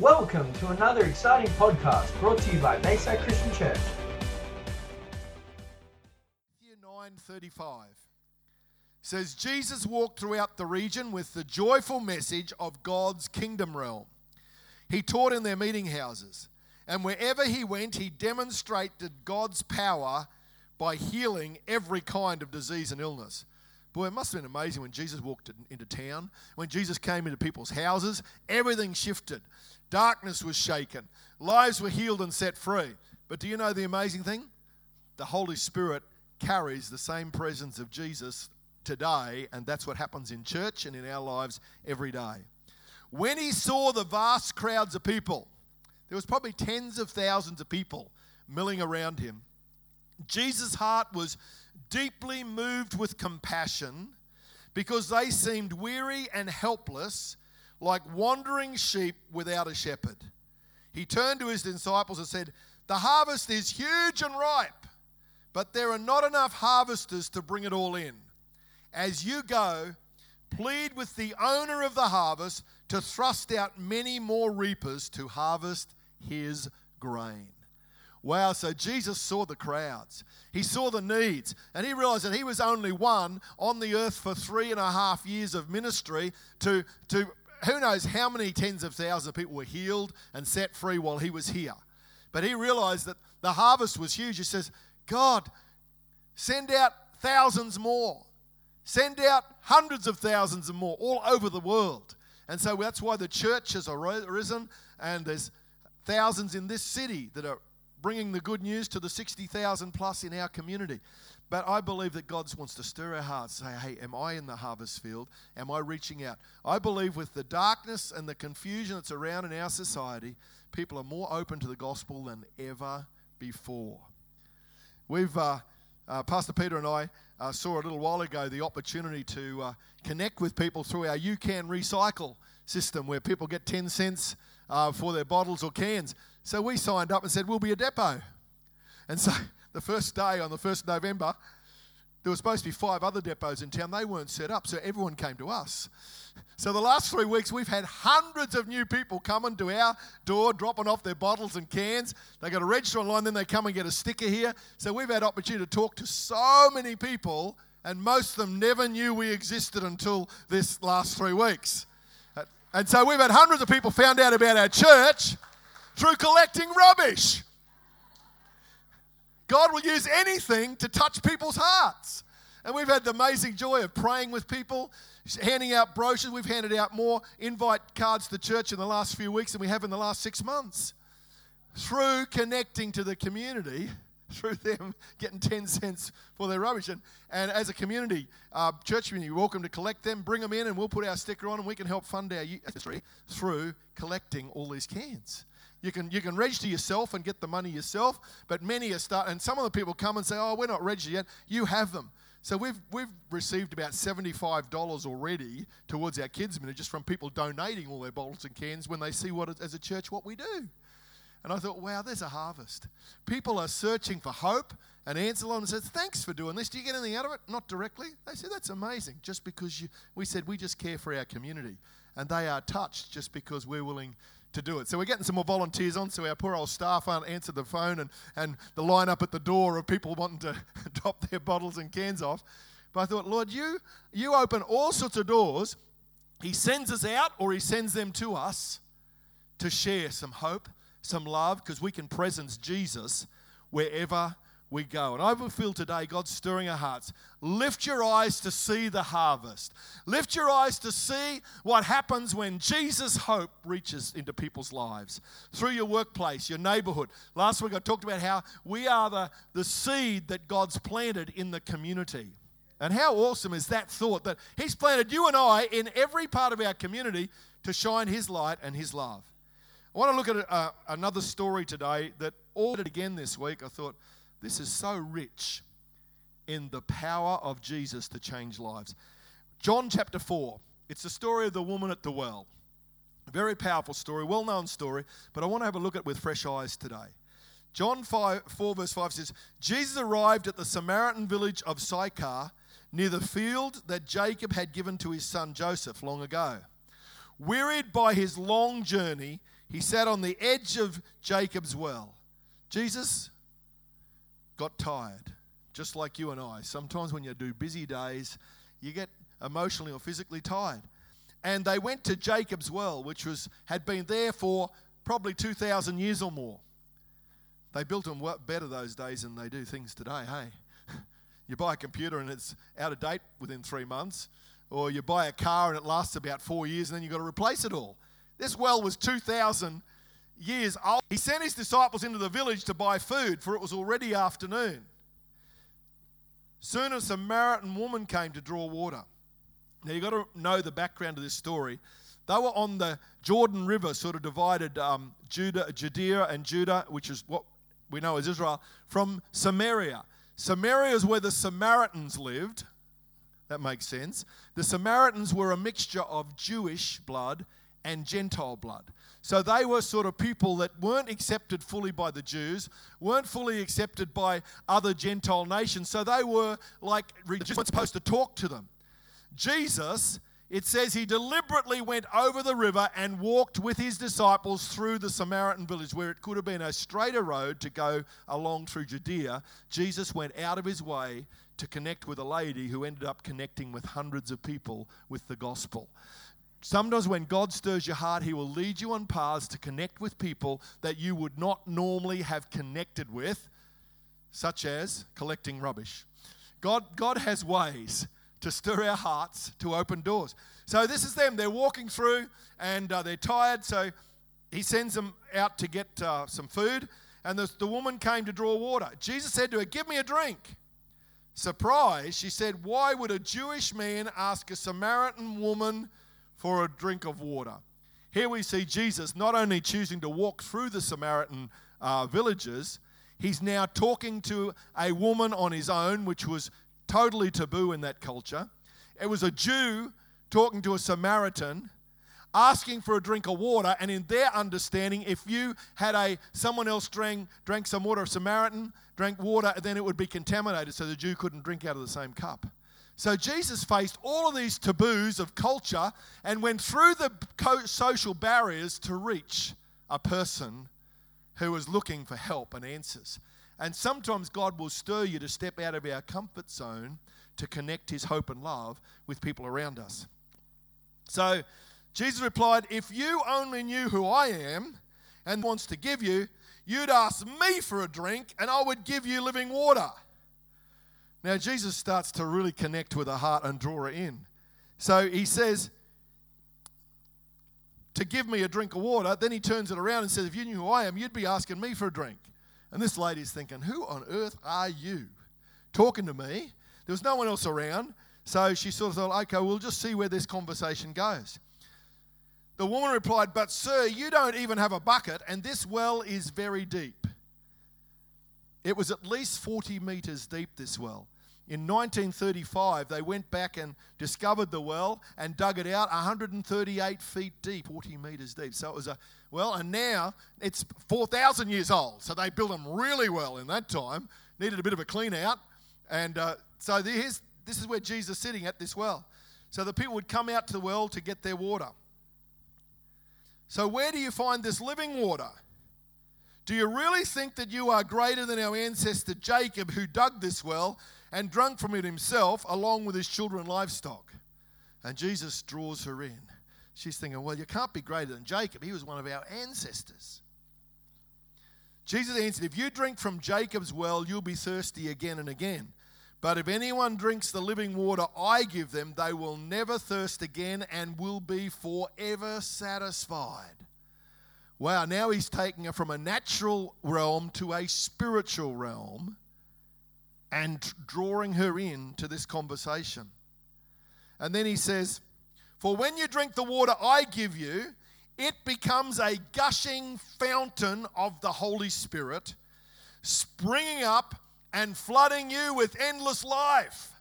Welcome to another exciting podcast brought to you by Bayside Christian Church. Matthew 9:35 says Jesus walked throughout the region with the joyful message of God's kingdom realm. He taught in their meeting houses, and wherever he went, he demonstrated God's power by healing every kind of disease and illness. Boy, it must have been amazing when Jesus walked into town, when Jesus came into people's houses, everything shifted. Darkness was shaken, lives were healed and set free. But do you know the amazing thing? The Holy Spirit carries the same presence of Jesus today, and that's what happens in church and in our lives every day. When he saw the vast crowds of people, there was probably tens of thousands of people milling around him. Jesus' heart was deeply moved with compassion because they seemed weary and helpless, like wandering sheep without a shepherd. He turned to his disciples and said, The harvest is huge and ripe, but there are not enough harvesters to bring it all in. As you go, plead with the owner of the harvest to thrust out many more reapers to harvest his grain. Wow, so Jesus saw the crowds. He saw the needs, and he realized that he was only one on the earth for three and a half years of ministry to, to who knows how many tens of thousands of people were healed and set free while he was here. But he realized that the harvest was huge. He says, God, send out thousands more. Send out hundreds of thousands and more all over the world. And so that's why the church has arisen, and there's thousands in this city that are bringing the good news to the 60,000 plus in our community. But I believe that God wants to stir our hearts, say, hey, am I in the harvest field? Am I reaching out? I believe with the darkness and the confusion that's around in our society, people are more open to the gospel than ever before. We've, uh, uh, Pastor Peter and I uh, saw a little while ago the opportunity to uh, connect with people through our You Can Recycle system where people get 10 cents uh, for their bottles or cans. So we signed up and said, We'll be a depot. And so the first day on the 1st of November, there were supposed to be five other depots in town. They weren't set up, so everyone came to us. So the last three weeks, we've had hundreds of new people coming to our door, dropping off their bottles and cans. They got to register online, then they come and get a sticker here. So we've had opportunity to talk to so many people, and most of them never knew we existed until this last three weeks. And so we've had hundreds of people found out about our church through collecting rubbish. God will use anything to touch people's hearts. And we've had the amazing joy of praying with people, handing out brochures. We've handed out more invite cards to church in the last few weeks than we have in the last six months. Through connecting to the community, through them getting 10 cents for their rubbish. And, and as a community, uh, church community, you're welcome to collect them, bring them in, and we'll put our sticker on and we can help fund our ministry through collecting all these cans. You can, you can register yourself and get the money yourself, but many are start, and some of the people come and say, "Oh, we're not registered yet." You have them, so we've we've received about seventy-five dollars already towards our kids' ministry just from people donating all their bottles and cans when they see what as a church what we do. And I thought, wow, there's a harvest. People are searching for hope. And Anselon says, thanks for doing this. Do you get anything out of it? Not directly. They said, that's amazing. Just because you, we said we just care for our community. And they are touched just because we're willing to do it. So we're getting some more volunteers on, so our poor old staff aren't answered the phone and, and the line up at the door of people wanting to drop their bottles and cans off. But I thought, Lord, you, you open all sorts of doors. He sends us out or He sends them to us to share some hope, some love, because we can presence Jesus wherever we go. And I will feel today God's stirring our hearts. Lift your eyes to see the harvest. Lift your eyes to see what happens when Jesus' hope reaches into people's lives through your workplace, your neighborhood. Last week I talked about how we are the, the seed that God's planted in the community. And how awesome is that thought that He's planted you and I in every part of our community to shine His light and His love. I want to look at another story today that all again this week. I thought, this is so rich in the power of Jesus to change lives. John chapter 4. It's the story of the woman at the well. Very powerful story, well known story, but I want to have a look at it with fresh eyes today. John 5, 4, verse 5 says, Jesus arrived at the Samaritan village of Sychar near the field that Jacob had given to his son Joseph long ago. Wearied by his long journey, he sat on the edge of Jacob's well. Jesus got tired, just like you and I. Sometimes when you do busy days, you get emotionally or physically tired. And they went to Jacob's well, which was had been there for probably 2,000 years or more. They built them better those days than they do things today, hey? You buy a computer and it's out of date within three months, or you buy a car and it lasts about four years and then you've got to replace it all. This well was 2,000 years old. He sent his disciples into the village to buy food, for it was already afternoon. Soon a Samaritan woman came to draw water. Now you've got to know the background of this story. They were on the Jordan River, sort of divided um, Judah, Judea and Judah, which is what we know as Israel, from Samaria. Samaria is where the Samaritans lived. That makes sense. The Samaritans were a mixture of Jewish blood and Gentile blood. So they were sort of people that weren't accepted fully by the Jews, weren't fully accepted by other Gentile nations. So they were like, just weren't supposed to talk to them. Jesus, it says he deliberately went over the river and walked with his disciples through the Samaritan village where it could have been a straighter road to go along through Judea. Jesus went out of his way to connect with a lady who ended up connecting with hundreds of people with the gospel. Sometimes when God stirs your heart, He will lead you on paths to connect with people that you would not normally have connected with, such as collecting rubbish. God, God has ways to stir our hearts to open doors. So this is them. They're walking through and uh, they're tired. So He sends them out to get uh, some food. And the, the woman came to draw water. Jesus said to her, Give me a drink. Surprised, she said, Why would a Jewish man ask a Samaritan woman? For a drink of water. Here we see Jesus not only choosing to walk through the Samaritan uh, villages, he's now talking to a woman on his own, which was totally taboo in that culture. It was a Jew talking to a Samaritan asking for a drink of water and in their understanding if you had a someone else drank drank some water a samaritan drank water then it would be contaminated so the jew couldn't drink out of the same cup so Jesus faced all of these taboos of culture and went through the social barriers to reach a person who was looking for help and answers. And sometimes God will stir you to step out of our comfort zone to connect his hope and love with people around us. So Jesus replied, If you only knew who I am and wants to give you, you'd ask me for a drink and I would give you living water. Now, Jesus starts to really connect with her heart and draw her in. So he says, To give me a drink of water. Then he turns it around and says, If you knew who I am, you'd be asking me for a drink. And this lady's thinking, Who on earth are you talking to me? There was no one else around. So she sort of thought, Okay, we'll just see where this conversation goes. The woman replied, But sir, you don't even have a bucket, and this well is very deep. It was at least 40 meters deep, this well. In 1935, they went back and discovered the well and dug it out 138 feet deep, 40 meters deep. So it was a well, and now it's 4,000 years old. So they built them really well in that time. Needed a bit of a clean out, and uh, so this is where Jesus is sitting at this well. So the people would come out to the well to get their water. So where do you find this living water? Do you really think that you are greater than our ancestor Jacob, who dug this well and drunk from it himself, along with his children and livestock. And Jesus draws her in. She's thinking, well, you can't be greater than Jacob. He was one of our ancestors. Jesus answered, If you drink from Jacob's well, you'll be thirsty again and again. But if anyone drinks the living water I give them, they will never thirst again and will be forever satisfied. Wow, now he's taking her from a natural realm to a spiritual realm and drawing her in to this conversation. And then he says, For when you drink the water I give you, it becomes a gushing fountain of the Holy Spirit, springing up and flooding you with endless life.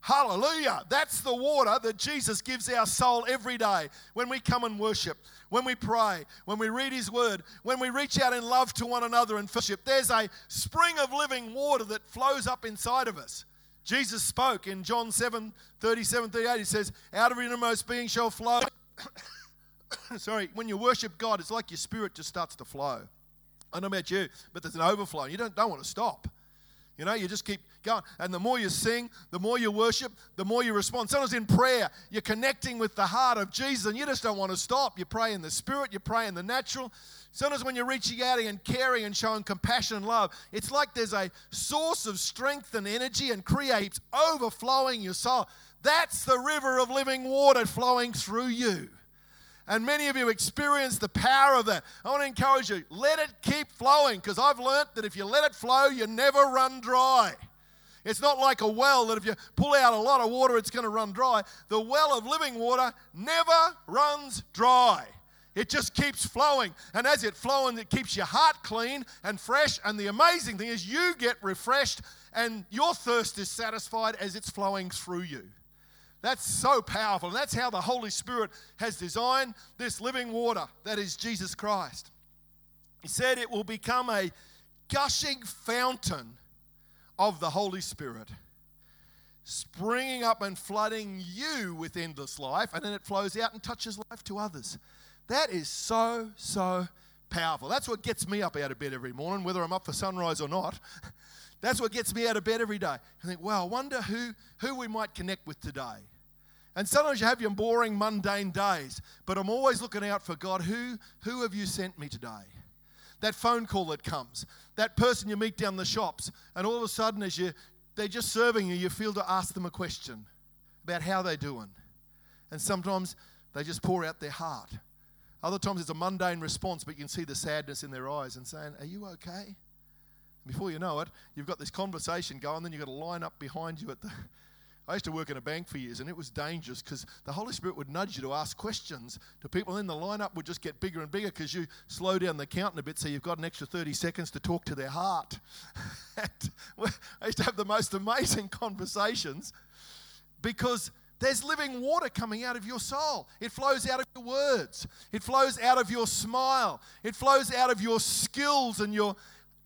Hallelujah. That's the water that Jesus gives our soul every day when we come and worship when we pray, when we read His Word, when we reach out in love to one another and fellowship. There's a spring of living water that flows up inside of us. Jesus spoke in John 7 37 38. He says, Out of your innermost being shall flow sorry, when you worship God, it's like your spirit just starts to flow. I don't know about you, but there's an overflow. You don't, don't want to stop. You know, you just keep going. And the more you sing, the more you worship, the more you respond. Sometimes in prayer, you're connecting with the heart of Jesus and you just don't want to stop. You pray in the spirit, you pray in the natural. Sometimes when you're reaching out and caring and showing compassion and love, it's like there's a source of strength and energy and creates overflowing your soul. That's the river of living water flowing through you. And many of you experience the power of that. I want to encourage you, let it keep flowing because I've learnt that if you let it flow, you never run dry. It's not like a well that if you pull out a lot of water, it's going to run dry. The well of living water never runs dry. It just keeps flowing. And as it flows, it keeps your heart clean and fresh. And the amazing thing is, you get refreshed and your thirst is satisfied as it's flowing through you. That's so powerful. And that's how the Holy Spirit has designed this living water that is Jesus Christ. He said it will become a gushing fountain of the Holy Spirit, springing up and flooding you with endless life, and then it flows out and touches life to others. That is so, so powerful. That's what gets me up out of bed every morning, whether I'm up for sunrise or not. That's what gets me out of bed every day. I think, wow, I wonder who, who we might connect with today. And sometimes you have your boring, mundane days, but I'm always looking out for God. Who, who have you sent me today? That phone call that comes, that person you meet down the shops, and all of a sudden, as you they're just serving you, you feel to ask them a question about how they're doing. And sometimes they just pour out their heart. Other times it's a mundane response, but you can see the sadness in their eyes and saying, Are you okay? Before you know it, you've got this conversation going, then you've got to line up behind you at the. I used to work in a bank for years, and it was dangerous because the Holy Spirit would nudge you to ask questions to people, and then the lineup would just get bigger and bigger because you slow down the counting a bit so you've got an extra 30 seconds to talk to their heart. I used to have the most amazing conversations because there's living water coming out of your soul. It flows out of your words, it flows out of your smile, it flows out of your skills and your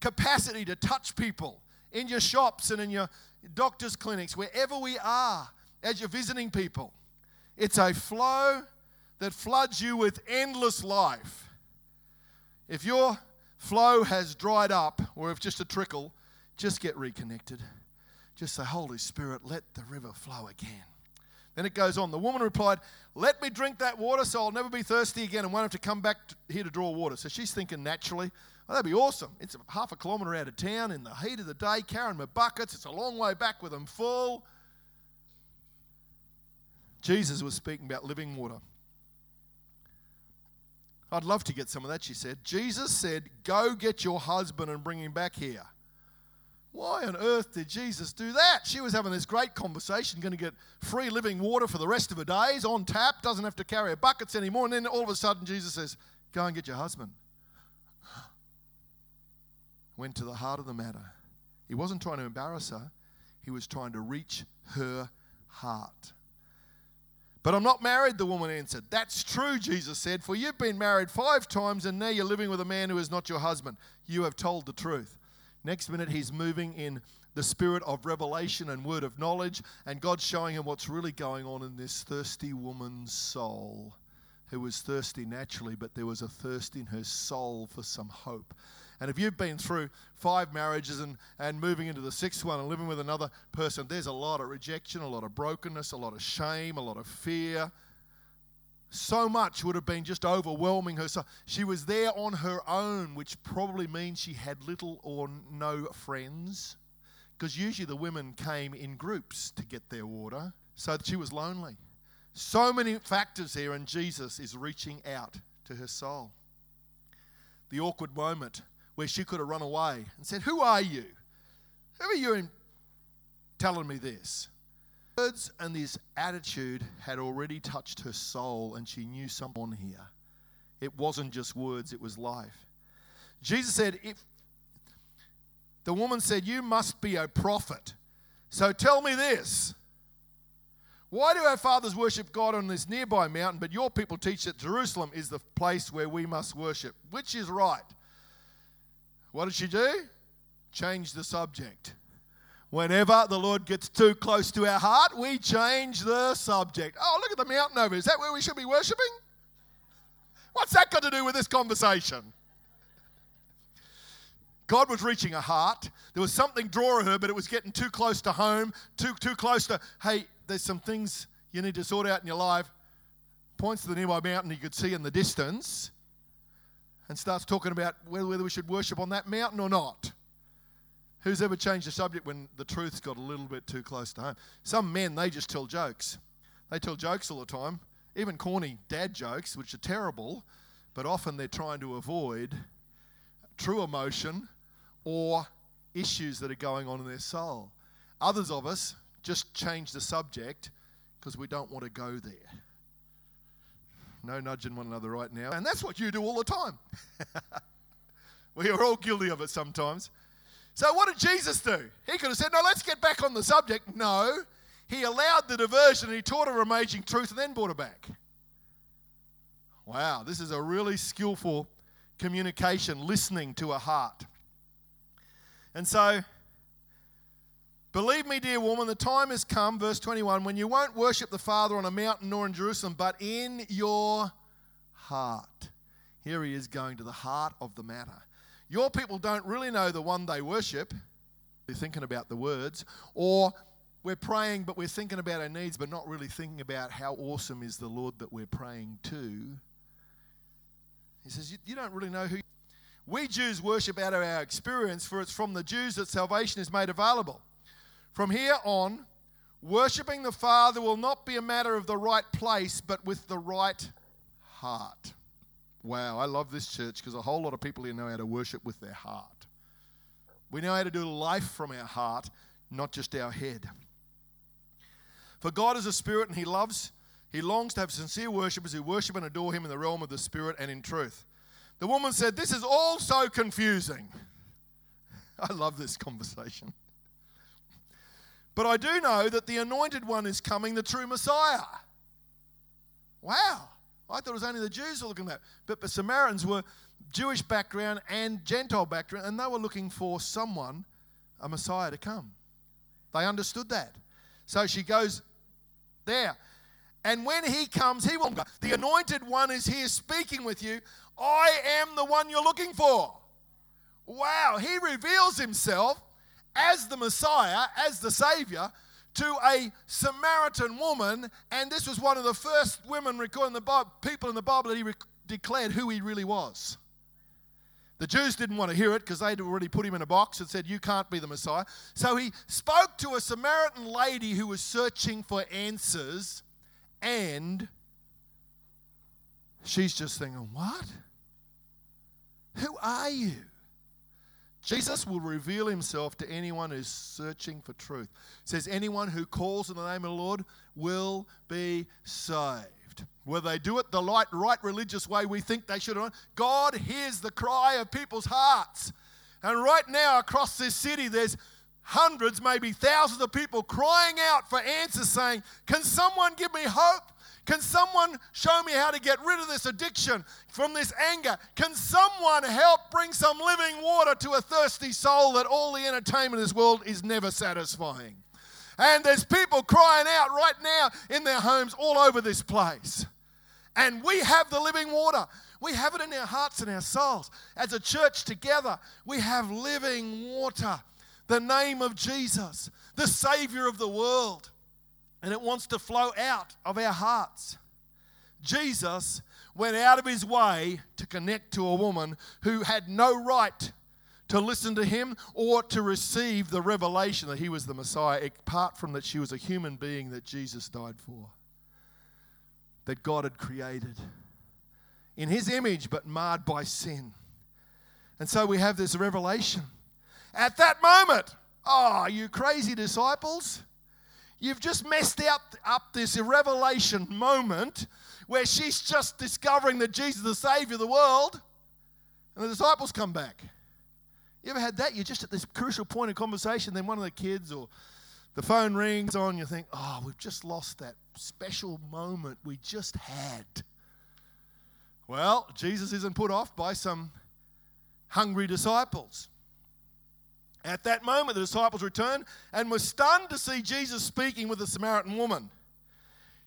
capacity to touch people in your shops and in your doctor's clinics, wherever we are as you're visiting people. It's a flow that floods you with endless life. If your flow has dried up, or if just a trickle, just get reconnected. Just say, Holy Spirit, let the river flow again. Then it goes on. The woman replied, Let me drink that water so I'll never be thirsty again and won't have to come back to here to draw water. So she's thinking naturally, Oh, that'd be awesome. It's half a kilometre out of town in the heat of the day, carrying my buckets. It's a long way back with them full. Jesus was speaking about living water. I'd love to get some of that, she said. Jesus said, Go get your husband and bring him back here. Why on earth did Jesus do that? She was having this great conversation, going to get free living water for the rest of her days on tap, doesn't have to carry her buckets anymore. And then all of a sudden, Jesus says, Go and get your husband went to the heart of the matter. He wasn't trying to embarrass her, he was trying to reach her heart. But I'm not married, the woman answered. That's true, Jesus said, for you've been married five times and now you're living with a man who is not your husband. You have told the truth. Next minute, he's moving in the spirit of revelation and word of knowledge, and God's showing him what's really going on in this thirsty woman's soul, who was thirsty naturally, but there was a thirst in her soul for some hope. And if you've been through five marriages and, and moving into the sixth one and living with another person, there's a lot of rejection, a lot of brokenness, a lot of shame, a lot of fear. So much would have been just overwhelming her. So she was there on her own, which probably means she had little or no friends. Because usually the women came in groups to get their water. So she was lonely. So many factors here, and Jesus is reaching out to her soul. The awkward moment where she could have run away and said, Who are you? Who are you in telling me this? Words and this attitude had already touched her soul, and she knew someone here. It wasn't just words, it was life. Jesus said, If the woman said, You must be a prophet. So tell me this. Why do our fathers worship God on this nearby mountain, but your people teach that Jerusalem is the place where we must worship? Which is right? What did she do? Change the subject. Whenever the Lord gets too close to our heart, we change the subject. Oh, look at the mountain over. Is that where we should be worshiping? What's that got to do with this conversation? God was reaching a heart. There was something drawing her, but it was getting too close to home, too, too close to, hey, there's some things you need to sort out in your life. Points to the nearby mountain you could see in the distance and starts talking about whether we should worship on that mountain or not. Who's ever changed the subject when the truth's got a little bit too close to home? Some men, they just tell jokes. They tell jokes all the time, even corny dad jokes, which are terrible, but often they're trying to avoid true emotion or issues that are going on in their soul. Others of us just change the subject because we don't want to go there. No nudging one another right now. And that's what you do all the time. we are all guilty of it sometimes. So, what did Jesus do? He could have said, No, let's get back on the subject. No, he allowed the diversion and he taught her amazing truth and then brought her back. Wow, this is a really skillful communication, listening to a heart. And so, believe me, dear woman, the time has come, verse 21, when you won't worship the Father on a mountain nor in Jerusalem, but in your heart. Here he is going to the heart of the matter. Your people don't really know the one they worship. They're thinking about the words. Or we're praying, but we're thinking about our needs, but not really thinking about how awesome is the Lord that we're praying to. He says, You, you don't really know who. We Jews worship out of our experience, for it's from the Jews that salvation is made available. From here on, worshipping the Father will not be a matter of the right place, but with the right heart. Wow, I love this church because a whole lot of people here know how to worship with their heart. We know how to do life from our heart, not just our head. For God is a spirit and he loves, he longs to have sincere worshippers who worship and adore him in the realm of the spirit and in truth. The woman said, This is all so confusing. I love this conversation. But I do know that the anointed one is coming, the true Messiah. Wow. I thought it was only the Jews were looking at that. But the Samaritans were Jewish background and Gentile background, and they were looking for someone, a Messiah, to come. They understood that. So she goes there. And when he comes, he will go. The anointed one is here speaking with you. I am the one you're looking for. Wow. He reveals himself as the Messiah, as the Savior, to a Samaritan woman, and this was one of the first women recorded in the Bible, people in the Bible that he rec- declared who he really was. The Jews didn't want to hear it because they'd already put him in a box and said, You can't be the Messiah. So he spoke to a Samaritan lady who was searching for answers, and she's just thinking, What? Who are you? Jesus will reveal himself to anyone who's searching for truth. It says, Anyone who calls in the name of the Lord will be saved. Whether they do it the right, right religious way we think they should, God hears the cry of people's hearts. And right now, across this city, there's hundreds, maybe thousands of people crying out for answers, saying, Can someone give me hope? Can someone show me how to get rid of this addiction, from this anger? Can someone help bring some living water to a thirsty soul that all the entertainment in this world is never satisfying? And there's people crying out right now in their homes all over this place. And we have the living water. We have it in our hearts and our souls. As a church together, we have living water. The name of Jesus, the Savior of the world and it wants to flow out of our hearts. Jesus went out of his way to connect to a woman who had no right to listen to him or to receive the revelation that he was the Messiah, apart from that she was a human being that Jesus died for, that God had created in his image but marred by sin. And so we have this revelation. At that moment, oh, you crazy disciples, You've just messed up this revelation moment where she's just discovering that Jesus is the Savior of the world, and the disciples come back. You ever had that? You're just at this crucial point of conversation, then one of the kids or the phone rings on, you think, oh, we've just lost that special moment we just had. Well, Jesus isn't put off by some hungry disciples. At that moment, the disciples returned and were stunned to see Jesus speaking with the Samaritan woman.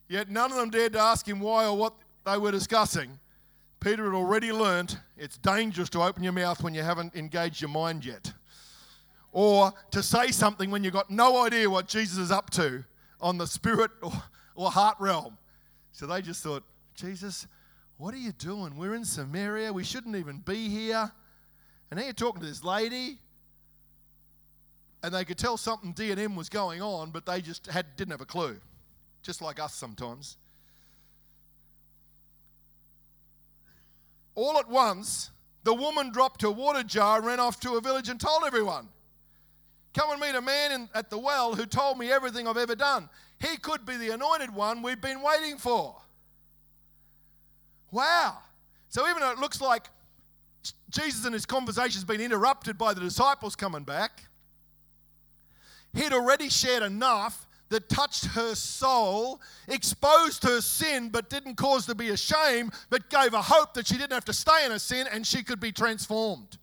Yet none of them dared to ask him why or what they were discussing. Peter had already learnt it's dangerous to open your mouth when you haven't engaged your mind yet. Or to say something when you've got no idea what Jesus is up to on the spirit or, or heart realm. So they just thought, Jesus, what are you doing? We're in Samaria. We shouldn't even be here. And now you're talking to this lady. And they could tell something D&M was going on, but they just had, didn't have a clue. Just like us sometimes. All at once, the woman dropped her water jar ran off to a village and told everyone. Come and meet a man in, at the well who told me everything I've ever done. He could be the anointed one we've been waiting for. Wow. So even though it looks like Jesus and his conversation has been interrupted by the disciples coming back, he'd already shared enough that touched her soul, exposed her sin, but didn't cause to be ashamed, but gave a hope that she didn't have to stay in her sin and she could be transformed.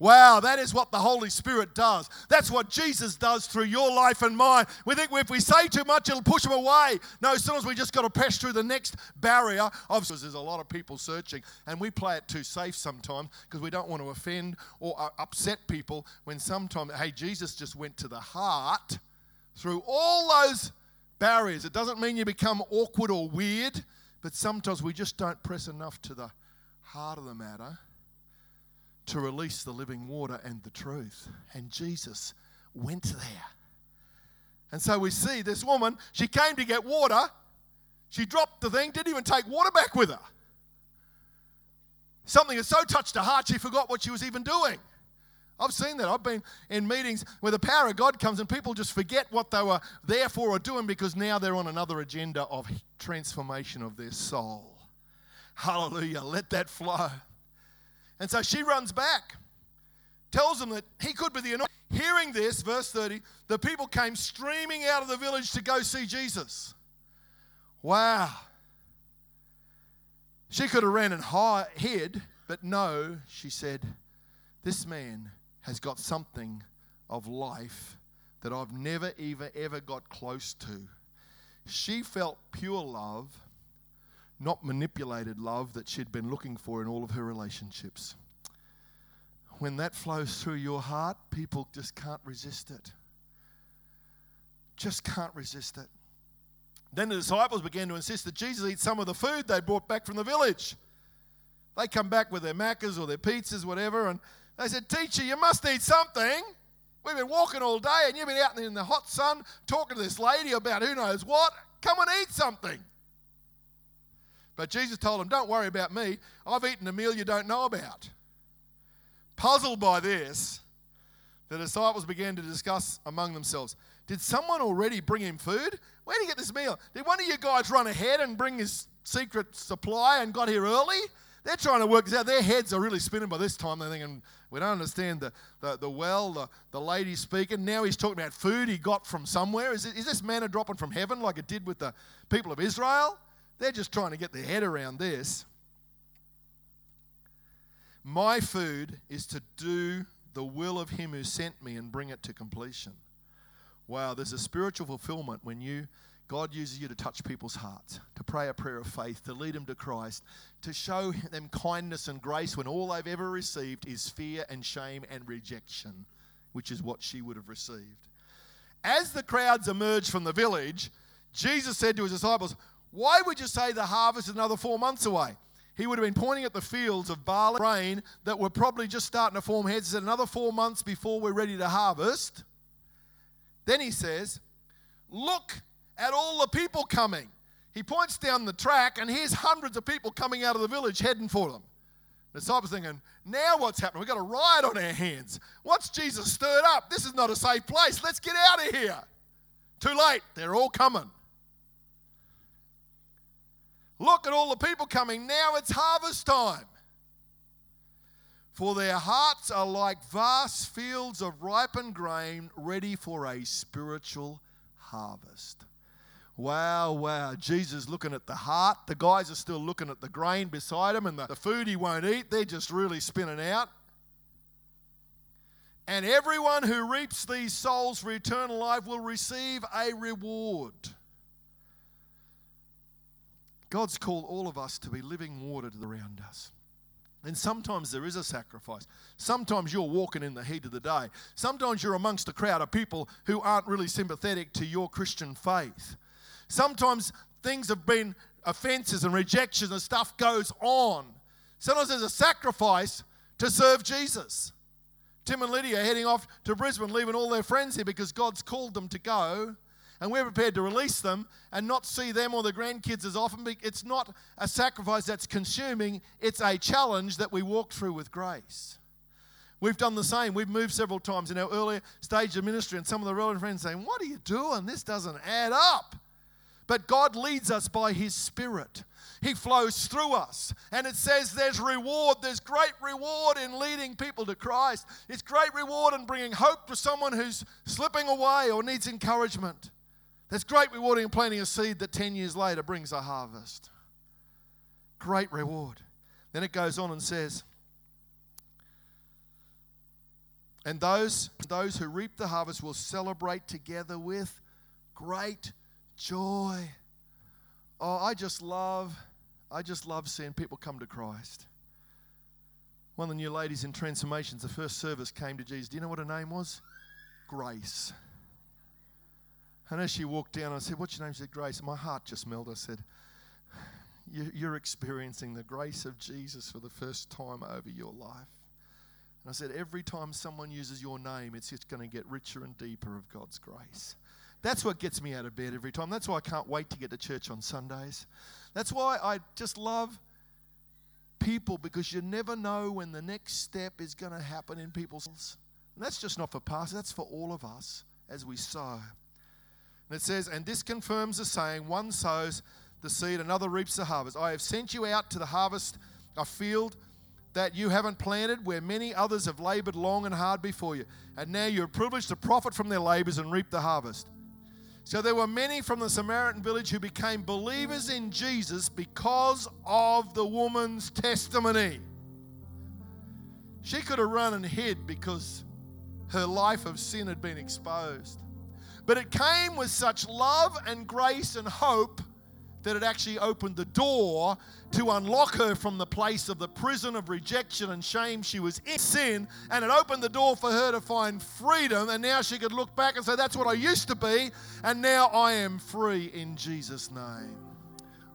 Wow, that is what the Holy Spirit does. That's what Jesus does through your life and mine. We think if we say too much, it'll push them away. No, sometimes we just got to press through the next barrier of. There's a lot of people searching, and we play it too safe sometimes because we don't want to offend or uh, upset people. When sometimes, hey, Jesus just went to the heart through all those barriers. It doesn't mean you become awkward or weird, but sometimes we just don't press enough to the heart of the matter to release the living water and the truth. And Jesus went there. And so we see this woman, she came to get water. She dropped the thing, didn't even take water back with her. Something had so touched her heart, she forgot what she was even doing. I've seen that. I've been in meetings where the power of God comes and people just forget what they were there for or doing because now they're on another agenda of transformation of their soul. Hallelujah. Let that flow. And so she runs back, tells them that he could be the anointed. Hearing this, verse 30, the people came streaming out of the village to go see Jesus. Wow. She could have ran and hid, but no, she said, This man has got something of life that I've never, ever, ever got close to. She felt pure love not manipulated love that she'd been looking for in all of her relationships. When that flows through your heart, people just can't resist it. Just can't resist it. Then the disciples began to insist that Jesus eat some of the food they brought back from the village. They come back with their Macca's or their pizzas, whatever, and they said, Teacher, you must eat something. We've been walking all day and you've been out in the hot sun talking to this lady about who knows what. Come and eat something. But Jesus told them, Don't worry about me. I've eaten a meal you don't know about. Puzzled by this, the disciples began to discuss among themselves Did someone already bring him food? Where did he get this meal? Did one of you guys run ahead and bring his secret supply and got here early? They're trying to work this out. Their heads are really spinning by this time. They're thinking, we don't understand the, the, the well, the, the lady speaking. Now he's talking about food he got from somewhere. Is, it, is this manna dropping from heaven like it did with the people of Israel? They're just trying to get their head around this. My food is to do the will of Him who sent me and bring it to completion. Wow, there's a spiritual fulfillment when you God uses you to touch people's hearts, to pray a prayer of faith, to lead them to Christ, to show them kindness and grace when all they've ever received is fear and shame and rejection, which is what she would have received. As the crowds emerged from the village, Jesus said to his disciples, why would you say the harvest is another four months away? He would have been pointing at the fields of barley grain that were probably just starting to form heads. He said, another four months before we're ready to harvest. Then he says, Look at all the people coming. He points down the track, and here's hundreds of people coming out of the village heading for them. The disciples thinking, now what's happening? We've got a riot on our hands. What's Jesus stirred up? This is not a safe place. Let's get out of here. Too late. They're all coming. Look at all the people coming. Now it's harvest time. For their hearts are like vast fields of ripened grain ready for a spiritual harvest. Wow, wow. Jesus looking at the heart. The guys are still looking at the grain beside him and the, the food he won't eat. They're just really spinning out. And everyone who reaps these souls for eternal life will receive a reward. God's called all of us to be living water to the around us. And sometimes there is a sacrifice. Sometimes you're walking in the heat of the day. Sometimes you're amongst a crowd of people who aren't really sympathetic to your Christian faith. Sometimes things have been offenses and rejections and stuff goes on. Sometimes there's a sacrifice to serve Jesus. Tim and Lydia are heading off to Brisbane, leaving all their friends here because God's called them to go. And we're prepared to release them and not see them or the grandkids as often. It's not a sacrifice that's consuming, it's a challenge that we walk through with grace. We've done the same. We've moved several times in our earlier stage of ministry, and some of the relevant friends saying, What are you doing? This doesn't add up. But God leads us by His Spirit. He flows through us. And it says there's reward. There's great reward in leading people to Christ. It's great reward in bringing hope to someone who's slipping away or needs encouragement. There's great reward in planting a seed that 10 years later brings a harvest. Great reward. Then it goes on and says, and those, those who reap the harvest will celebrate together with great joy. Oh, I just love, I just love seeing people come to Christ. One of the new ladies in Transformations, the first service came to Jesus. Do you know what her name was? Grace. And as she walked down, I said, What's your name? She said, Grace. My heart just melted. I said, You're experiencing the grace of Jesus for the first time over your life. And I said, Every time someone uses your name, it's just going to get richer and deeper of God's grace. That's what gets me out of bed every time. That's why I can't wait to get to church on Sundays. That's why I just love people because you never know when the next step is going to happen in people's lives. And that's just not for pastors, that's for all of us as we sow. And it says, And this confirms the saying one sows the seed, another reaps the harvest. I have sent you out to the harvest, a field that you haven't planted, where many others have labored long and hard before you. And now you're privileged to profit from their labors and reap the harvest. So there were many from the Samaritan village who became believers in Jesus because of the woman's testimony. She could have run and hid because her life of sin had been exposed. But it came with such love and grace and hope that it actually opened the door to unlock her from the place of the prison of rejection and shame she was in sin. And it opened the door for her to find freedom. And now she could look back and say, That's what I used to be. And now I am free in Jesus' name.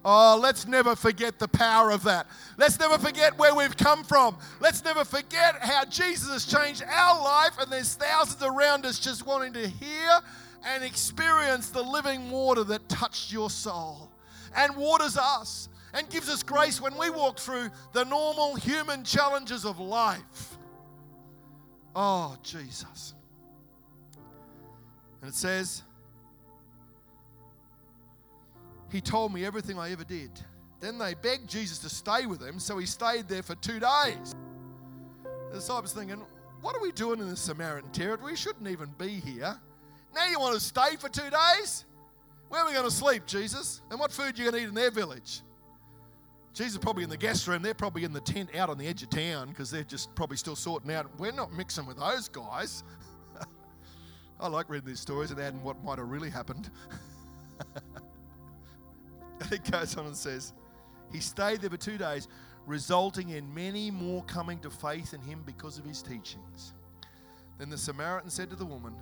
Oh, let's never forget the power of that. Let's never forget where we've come from. Let's never forget how Jesus has changed our life, and there's thousands around us just wanting to hear and experience the living water that touched your soul and waters us and gives us grace when we walk through the normal human challenges of life. Oh, Jesus. And it says, He told me everything I ever did. Then they begged Jesus to stay with them, so he stayed there for two days. The disciples thinking, What are we doing in the Samaritan territory? We shouldn't even be here. Now you want to stay for two days? Where are we going to sleep, Jesus? And what food are you going to eat in their village? Jesus probably in the guest room. They're probably in the tent out on the edge of town because they're just probably still sorting out. We're not mixing with those guys. I like reading these stories and adding what might have really happened. it goes on and says, He stayed there for two days, resulting in many more coming to faith in him because of his teachings. Then the Samaritan said to the woman,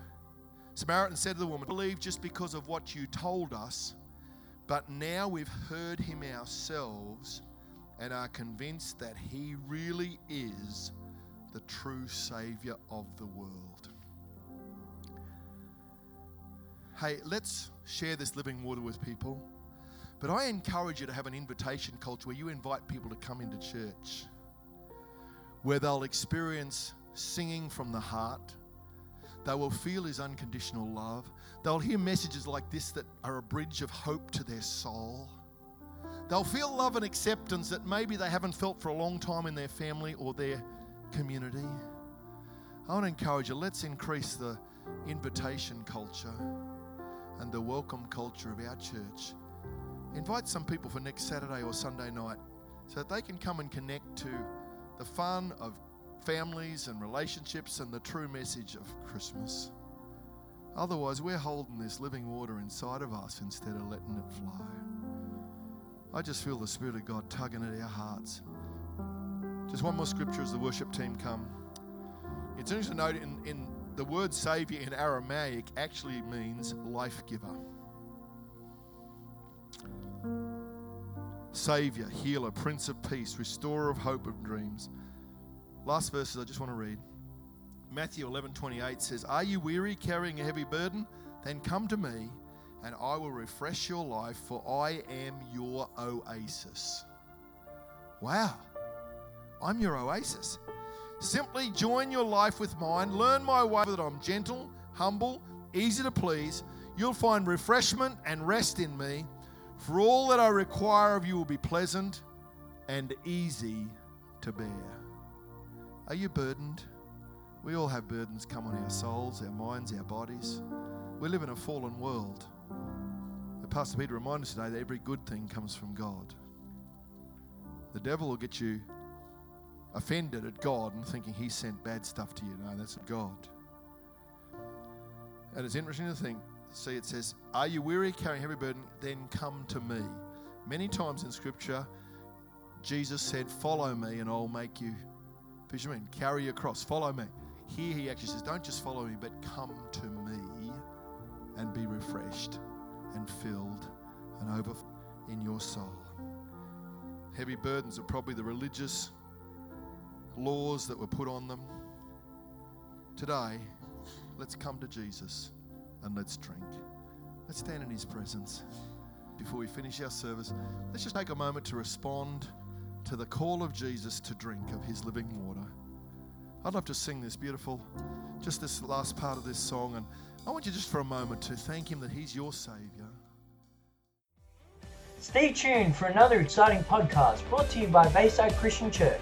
Samaritan said to the woman, believe just because of what you told us, but now we've heard him ourselves and are convinced that he really is the true Savior of the world. Hey, let's share this living water with people. But I encourage you to have an invitation culture where you invite people to come into church, where they'll experience singing from the heart they will feel His unconditional love. They'll hear messages like this that are a bridge of hope to their soul. They'll feel love and acceptance that maybe they haven't felt for a long time in their family or their community. I want to encourage you, let's increase the invitation culture and the welcome culture of our church. Invite some people for next Saturday or Sunday night so that they can come and connect to the fun of families and relationships and the true message of Christmas. Otherwise, we're holding this living water inside of us instead of letting it flow. I just feel the Spirit of God tugging at our hearts Just one more scripture as the worship team come. It's interesting to note in, in the word Savior in Aramaic actually means life giver. Savior, healer, Prince of Peace, restorer of hope and dreams. Last verses I just want to read. Matthew 11 28 says, Are you weary carrying a heavy burden? Then come to me, and I will refresh your life, for I am your oasis. Wow, I'm your oasis. Simply join your life with mine. Learn my way that I'm gentle, humble, easy to please. You'll find refreshment and rest in me. For all that I require of you will be pleasant and easy to bear. Are you burdened? We all have burdens come on our souls, our minds, our bodies. We live in a fallen world. The Pastor Peter reminded us today that every good thing comes from God. The devil will get you offended at God and thinking he sent bad stuff to you. No, that's God. And it's interesting to think, see, it says, Are you weary, carrying heavy burden? Then come to me. Many times in Scripture, Jesus said, Follow me and I'll make you fishermen. Carry your cross, follow me. Here he actually says, Don't just follow me, but come to me and be refreshed and filled and over in your soul. Heavy burdens are probably the religious laws that were put on them. Today, let's come to Jesus and let's drink. Let's stand in his presence. Before we finish our service, let's just take a moment to respond to the call of Jesus to drink of his living water. I'd love to sing this beautiful, just this last part of this song, and I want you just for a moment to thank him that he's your Savior. Stay tuned for another exciting podcast brought to you by Bayside Christian Church.